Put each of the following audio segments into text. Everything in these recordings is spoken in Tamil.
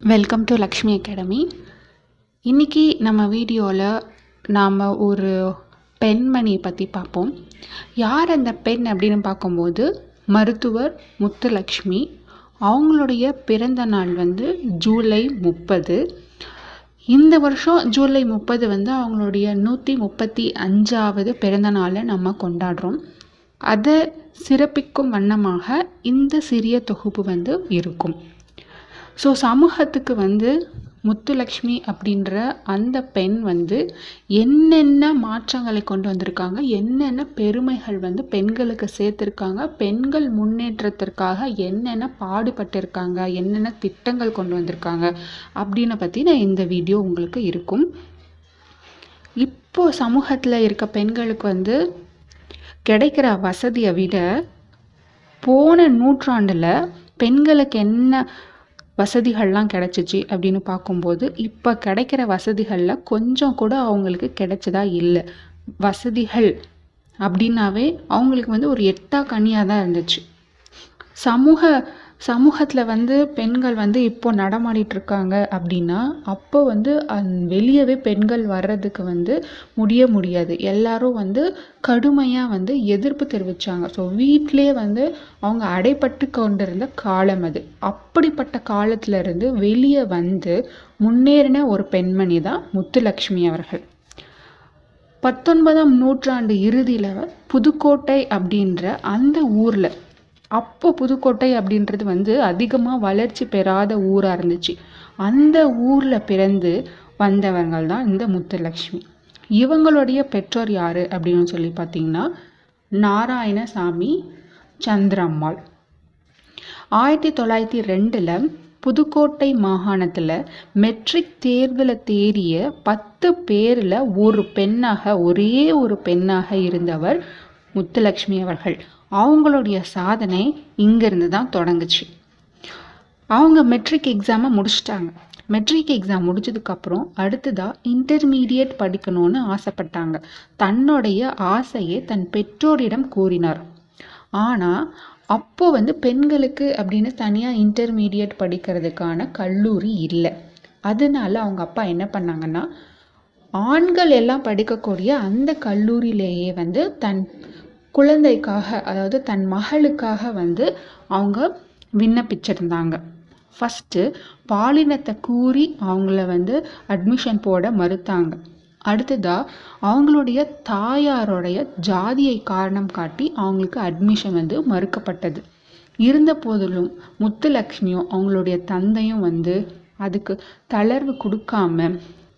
வெல்கம் டு லக்ஷ்மி அகாடமி இன்றைக்கி நம்ம வீடியோவில் நாம் ஒரு பெண்மணியை பற்றி பார்ப்போம். யார் அந்த பெண் அப்படின்னு பார்க்கும்போது மருத்துவர் முத்துலக்ஷ்மி. அவங்களுடைய பிறந்த நாள் வந்து ஜூலை முப்பது. இந்த வருஷம் ஜூலை முப்பது வந்து அவங்களுடைய நூற்றி முப்பத்தி அஞ்சாவது பிறந்த நாளை நம்ம கொண்டாடுறோம். அதை சிறப்பிக்கும் வண்ணமாக இந்த சிறிய தொகுப்பு வந்து இருக்கும். ஸோ சமூகத்துக்கு வந்து முத்துலக்ஷ்மி அப்படின்ற அந்த பெண் வந்து என்னென்ன மாற்றங்களை கொண்டு வந்திருக்காங்க என்னென்ன பெருமைகள் வந்து பெண்களுக்கு சேர்த்துருக்காங்க பெண்கள் முன்னேற்றத்திற்காக என்னென்ன பாடுபட்டிருக்காங்க என்னென்ன திட்டங்கள் கொண்டு வந்திருக்காங்க அப்படின்னு பற்றி நான் இந்த வீடியோ உங்களுக்கு இருக்கும். இப்போது சமூகத்தில் இருக்க பெண்களுக்கு வந்து கிடைக்கிற வசதியை விட போன நூற்றாண்டில் பெண்களுக்கு என்ன வசதிகள்லாம் கிடைச்சிச்சு அப்படின்னு பார்க்கும்போது இப்போ கிடைக்கிற வசதிகளில் கொஞ்சம் கூட அவங்களுக்கு கிடைச்சதா இல்லை. வசதிகள் அப்படின்னாவே அவங்களுக்கு வந்து ஒரு எட்டா கனியாக தான் இருந்துச்சு. சமூக சமூகத்தில் வந்து பெண்கள் வந்து இப்போ நடமாடிட்டு இருக்காங்க அப்படின்னா அப்போ வந்து அந் வெளியவே பெண்கள் வர்றதுக்கு வந்து முடிய முடியாது. எல்லாரும் வந்து கடுமையாக வந்து எதிர்ப்பு தெரிவித்தாங்க ஸோ வீட்டிலே வந்து அவங்க அடைப்பட்டு கொண்டிருந்த காலம் அது. அப்படிப்பட்ட காலத்திலிருந்து வெளியே வந்து முன்னேறின ஒரு பெண்மணி தான் முத்துலக்ஷ்மி அவர்கள். பத்தொன்பதாம் நூற்றாண்டு இறுதியில் புதுக்கோட்டை அப்படின்ற அந்த ஊரில் அப்போ புதுக்கோட்டை அப்படின்றது வந்து அதிகமாக வளர்ச்சி பெறாத ஊராக இருந்துச்சு. அந்த ஊரில் பிறந்து வந்தவர்கள் தான் இந்த முத்துலக்ஷ்மி இவங்களுடைய பெற்றோர் யார் அப்படின்னு சொல்லி பார்த்தீங்கன்னா நாராயணசாமி சந்திரம்மாள். ஆயிரத்தி தொள்ளாயிரத்தி ரெண்டில் புதுக்கோட்டை மாகாணத்தில் மெட்ரிக் தேர்வில் தேறிய பத்து பேரில் ஒரு பெண்ணாக ஒரே ஒரு பெண்ணாக இருந்தவர் முத்துலக்ஷ்மி அவர்கள். அவங்களுடைய சாதனை இங்கேருந்து தான் தொடங்குச்சு. அவங்க மெட்ரிக் எக்ஸாமை முடிச்சிட்டாங்க. மெட்ரிக் எக்ஸாம் முடிச்சதுக்கப்புறம் அடுத்ததாக இன்டர்மீடியட் படிக்கணும்னு ஆசைப்பட்டாங்க. தன்னுடைய ஆசையை தன் பெற்றோரிடம் கூறினார். ஆனால் அப்போது வந்து பெண்களுக்கு அப்படின்னு தனியாக இன்டர்மீடியட் படிக்கிறதுக்கான கல்லூரி இல்லை. அதனால அவங்க அப்பா என்ன பண்ணாங்கன்னா ஆண்கள் எல்லாம் படிக்கக்கூடிய அந்த கல்லூரியிலேயே வந்து தன் குழந்தைக்காக அதாவது தன் மகளுக்காக வந்து அவங்க விண்ணப்பிச்சிருந்தாங்க. ஃபஸ்ட்டு பாலினத்தை கூறி அவங்கள வந்து அட்மிஷன் போட மறுத்தாங்க. அடுத்ததாக அவங்களுடைய தாயாரோடைய ஜாதியை காரணம் காட்டி அவங்களுக்கு அட்மிஷன் வந்து மறுக்கப்பட்டது. இருந்த போதிலும் முத்துலக்ஷ்மியும் அவங்களுடைய தந்தையும் வந்து அதுக்கு தளர்வு கொடுக்காம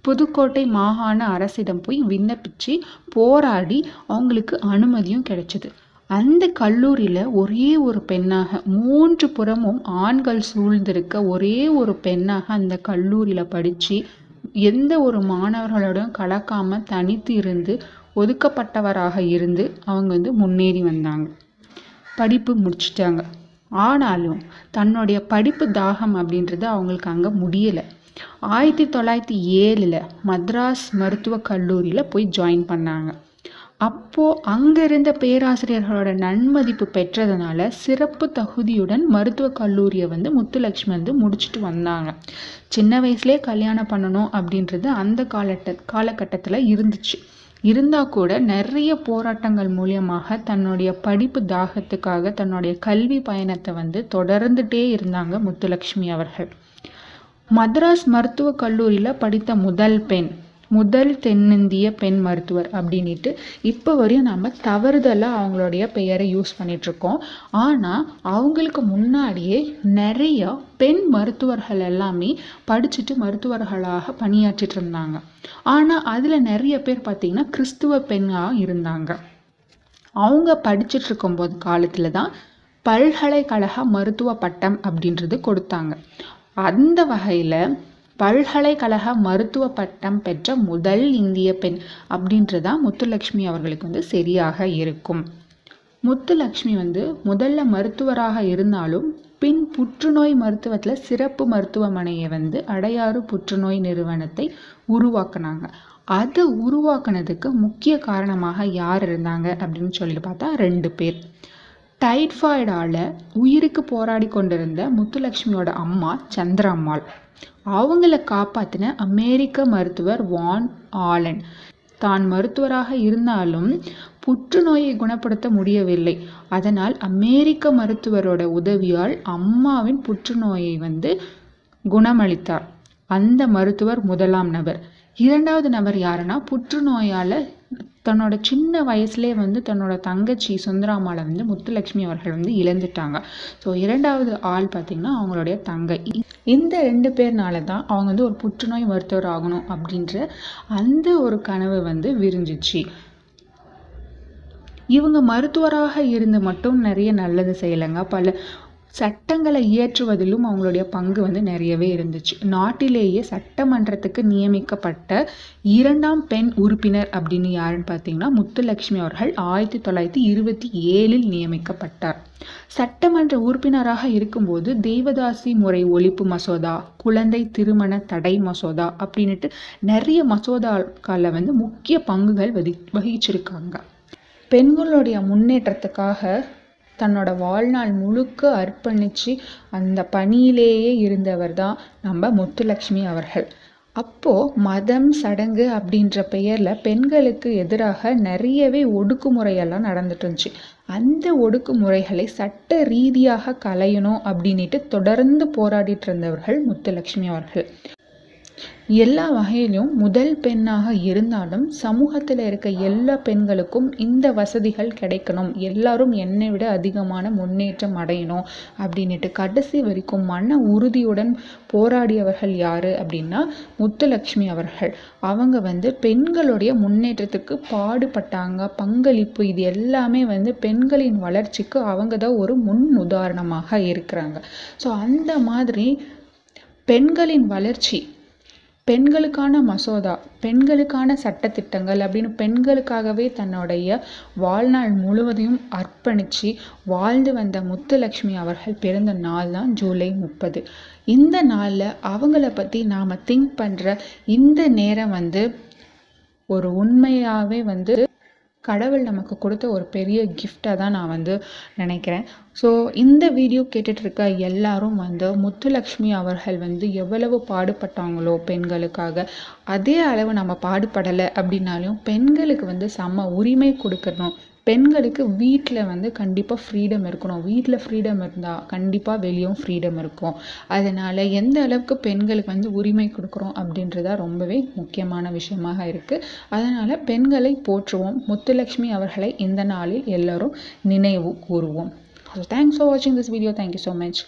புதுக்கோட்டை மாகாண அரசிடம் போய் விண்ணப்பிச்சு போராடி அவங்களுக்கு அனுமதியும் கிடைச்சது. அந்த கல்லூரியில் ஒரே ஒரு பெண்ணாக மூன்று புறமும் ஆண்கள் சூழ்ந்திருக்க ஒரே ஒரு பெண்ணாக அந்த கல்லூரியில் படித்து எந்த ஒரு மாணவர்களோடும் கலக்காமல் தனித்து இருந்து ஒதுக்கப்பட்டவராக இருந்து அவங்க வந்து முன்னேறி வந்தாங்க. படிப்பு முடிச்சிட்டாங்க. ஆனாலும் தன்னுடைய படிப்பு தாகம் அப்படின்றது அவங்களுக்கு அங்கே முடியலை. ஆயிரத்தி தொள்ளாயிரத்தி ஏழில் மத்ராஸ் மருத்துவக் கல்லூரியில் போய் ஜாயின் பண்ணாங்க. அப்போது அங்கே இருந்த பேராசிரியர்களோட நன்மதிப்பு பெற்றதுனால சிறப்பு தகுதியுடன் மருத்துவக் கல்லூரியை வந்து முத்துலக்ஷ்மி வந்து முடிச்சுட்டு வந்தாங்க. சின்ன வயசுலேயே கல்யாணம் பண்ணணும் அப்படின்றது அந்த காலட்ட காலகட்டத்தில் இருந்துச்சு. இருந்தால் கூட நிறைய போராட்டங்கள் மூலியமாக தன்னுடைய படிப்பு தாகத்துக்காக தன்னுடைய கல்வி பயணத்தை வந்து தொடர்ந்துட்டே இருந்தாங்க முத்துலக்ஷ்மி அவர்கள். மദ്രാஸ் மருத்துவக் கல்லூரியில் படித்த முதல் பெண். முதல் தென்னிந்திய பெண் மருத்துவர் அப்படின்ட்டு இப்போ வரையும் நம்ம தவறுதலாக அவங்களுடைய பெயரை யூஸ் பண்ணிகிட்ருக்கோம் ஆனால் அவங்களுக்கு முன்னாடியே நிறைய பெண் மருத்துவர்கள் எல்லாமே படிச்சுட்டு மருத்துவர்களாக பணியாற்றிட்டு இருந்தாங்க. ஆனால் அதில் நிறைய பேர் பார்த்திங்கன்னா கிறிஸ்துவ பெண்ணாக இருந்தாங்க. அவங்க படிச்சுட்டு இருக்கும்போது காலத்தில் தான் பல்கலைக்கழக மருத்துவ பட்டம் அப்படின்றது கொடுத்தாங்க. அந்த வகையில் பல்கலைக்கழக மருத்துவ பட்டம் பெற்ற முதல் இந்திய பெண் அப்படின்றதான் முத்துலக்ஷ்மி அவர்களுக்கு வந்து சரியாக இருக்கும். முத்துலக்ஷ்மி வந்து முதல்ல மருத்துவராக இருந்தாலும் பின் புற்றுநோய் மருத்துவத்தில் சிறப்பு மருத்துவமனையை வந்து அடையாறு புற்றுநோய் நிறுவனத்தை உருவாக்குனாங்க. அதை உருவாக்குனதுக்கு முக்கிய காரணமாக யார் இருந்தாங்க அப்படின்னு சொல்லி பார்த்தா ரெண்டு பேர். டைஃபாய்டால் உயிருக்கு போராடி கொண்டிருந்த முத்துலக்ஷ்மியோட அம்மா சந்திரம்மாள். அவங்கள காப்பாற்றின அமெரிக்க மருத்துவர் வான் ஆலன். தான் மருத்துவராக இருந்தாலும் புற்றுநோயை குணப்படுத்த முடியவில்லை. அதனால் அமெரிக்க மருத்துவரோட உதவியால் அம்மாவின் புற்றுநோயை வந்து குணமளித்தார். அந்த மருத்துவர் முதலாம் நபர். இரண்டாவது நபர் யாருன்னா புற்றுநோயால் தன்னோட சின்ன வயசுலேயே வந்து தன்னோட தங்கச்சி சுந்தராமாலை வந்து முத்துலட்சுமி அவர்கள் வந்து இழந்துட்டாங்க. ஸோ இரண்டாவது ஆள் பார்த்திங்கன்னா அவங்களுடைய தங்கை. இந்த ரெண்டு பேர்னால தான் அவங்க வந்து ஒரு புற்றுநோய் மருத்துவர் ஆகணும் அப்படின்ற அந்த ஒரு கனவு வந்து விரிஞ்சிச்சு. இவங்க மருத்துவராக இருந்து மட்டும் நிறைய நல்லது செய்யலைங்க. பல சட்டங்களை இயற்றுவதிலும் அவங்களுடைய பங்கு வந்து நிறையவே இருந்துச்சு. நாட்டிலேயே சட்டமன்றத்துக்கு நியமிக்கப்பட்ட இரண்டாம் பெண் உறுப்பினர் அப்படின்னு யாருன்னு பார்த்தீங்கன்னா முத்துலட்சுமி அவர்கள் ஆயிரத்தி தொள்ளாயிரத்தி இருபத்தி ஏழில் நியமிக்கப்பட்டார். சட்டமன்ற உறுப்பினராக இருக்கும்போது தேவதாசி முறை ஒழிப்பு மசோதா குழந்தை திருமண தடை மசோதா அப்படின்ட்டு நிறைய மசோதாக்களில் வந்து முக்கிய பங்குகள் வதி வகிச்சிருக்காங்க. பெண்களுடைய முன்னேற்றத்துக்காக தன்னோட வாழ்நாள் முழுக்க அர்ப்பணித்து அந்த பணியிலேயே இருந்தவர் தான் நம்ம முத்துலக்ஷ்மி அவர்கள். அப்போது மதம் சடங்கு அப்படின்ற பெயரில் பெண்களுக்கு எதிராக நிறையவே ஒடுக்குமுறையெல்லாம் நடந்துட்டு இருந்துச்சு. அந்த ஒடுக்குமுறைகளை சட்ட ரீதியாக களையணும் அப்படின்ட்டு தொடர்ந்து போராடிட்டு இருந்தவர்கள் முத்துலக்ஷ்மி அவர்கள். எல்லா வகையிலும் முதல் பெண்ணாக இருந்தாலும் சமூகத்தில் இருக்க எல்லா பெண்களுக்கும் இந்த வசதிகள் கிடைக்கணும். எல்லாரும் என்னை விட அதிகமான முன்னேற்றம் அடையணும் அப்படின்ட்டு கடைசி வரைக்கும் மன உறுதியுடன் போராடியவர்கள் யார் அப்படின்னா முத்துலக்ஷ்மி அவர்கள். அவங்க வந்து பெண்களுடைய முன்னேற்றத்துக்கு பாடுபட்டாங்க. பங்களிப்பு இது எல்லாமே வந்து பெண்களின் வளர்ச்சிக்கு அவங்க தான் ஒரு முன் உதாரணமாக இருக்கிறாங்க. ஸோ அந்த மாதிரி பெண்களின் வளர்ச்சி பெண்களுக்கான மசோதா பெண்களுக்கான சட்டத்திட்டங்கள் அப்படின்னு பெண்களுக்காகவே தன்னுடைய வாழ்நாள் முழுவதையும் அர்ப்பணித்து வாழ்ந்து வந்த முத்துலக்ஷ்மி அவர்கள் பிறந்த நாள் தான் ஜூலை முப்பது. இந்த நாளில் அவங்கள பற்றி நாம் திங்க் பண்ணுற இந்த நேரம் வந்து ஒரு உண்மையாகவே வந்து கடவுள் நமக்கு கொடுத்த ஒரு பெரிய கிஃப்டாக தான் நான் வந்து நினைக்கிறேன். ஸோ இந்த வீடியோ கேட்டுட்ருக்க எல்லாரும் வந்து முத்துலக்ஷ்மி அவர்கள் வந்து எவ்வளவு பாடுபட்டாங்களோ பெண்களுக்காக அதே அளவு நம்ம பாடுபடலை அப்படின்னாலும் பெண்களுக்கு வந்து சம உரிமை கொடுக்கணும். பெண்களுக்கு வீட்டில் வந்து கண்டிப்பாக ஃப்ரீடம் இருக்கணும். வீட்டில் ஃப்ரீடம் இருந்தால் கண்டிப்பாக வெளியும் ஃப்ரீடம் இருக்கும். அதனால் எந்த அளவுக்கு பெண்களுக்கு வந்து உரிமை கொடுக்குறோம் அப்படின்றதா ரொம்பவே முக்கியமான விஷயமாக இருக்குது அதனால் பெண்களை போற்றுவோம். முத்துலக்ஷ்மி அவர்களை இந்த நாளில் எல்லோரும் நினைவு கூறுவோம். தேங்க்ஸ் ஃபார் வாட்சிங் this video thank you so much